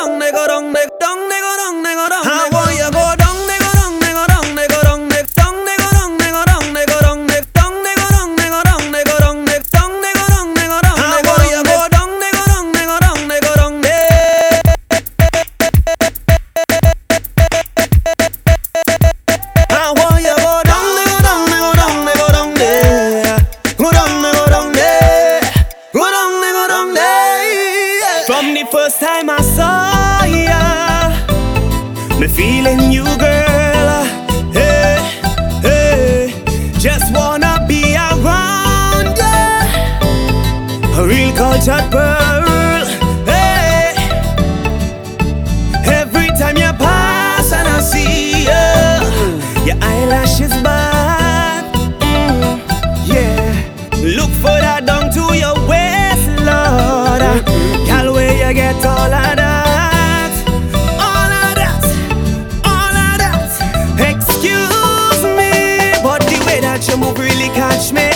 dong, nigga, dong, nigga, dong. Me feeling you, girl. Hey, hey. Just wanna be around you. A real cultured girl. Hey. Every time you pass and I see you, your eyelashes bad. Mm, yeah. Look for that down to your waist, Lord. touch me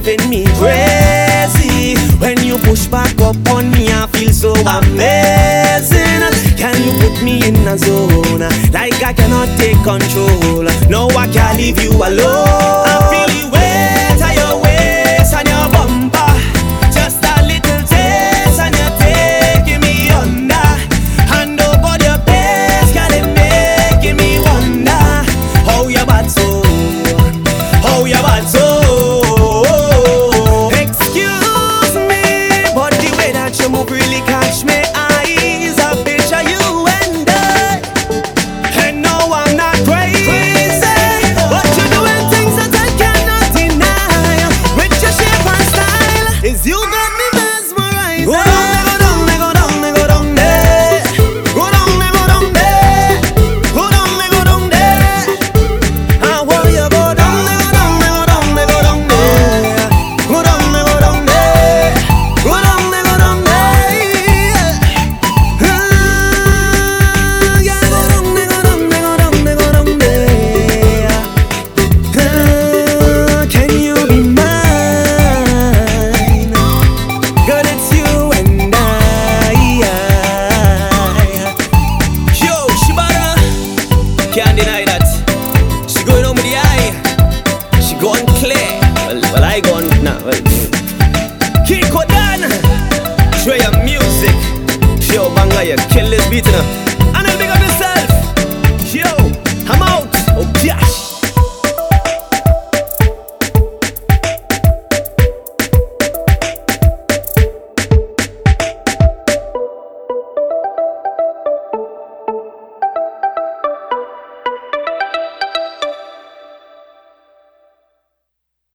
driving me crazy. When you push back up on me, I feel so amazing. Can you put me in a zone like I cannot take control? No, I can't leave you alone. well, well I gone now. Kiko Dan, show your music. Yo, banga, you kill this beat now. And I'll big up yourself. Yo, I'm out. Oh.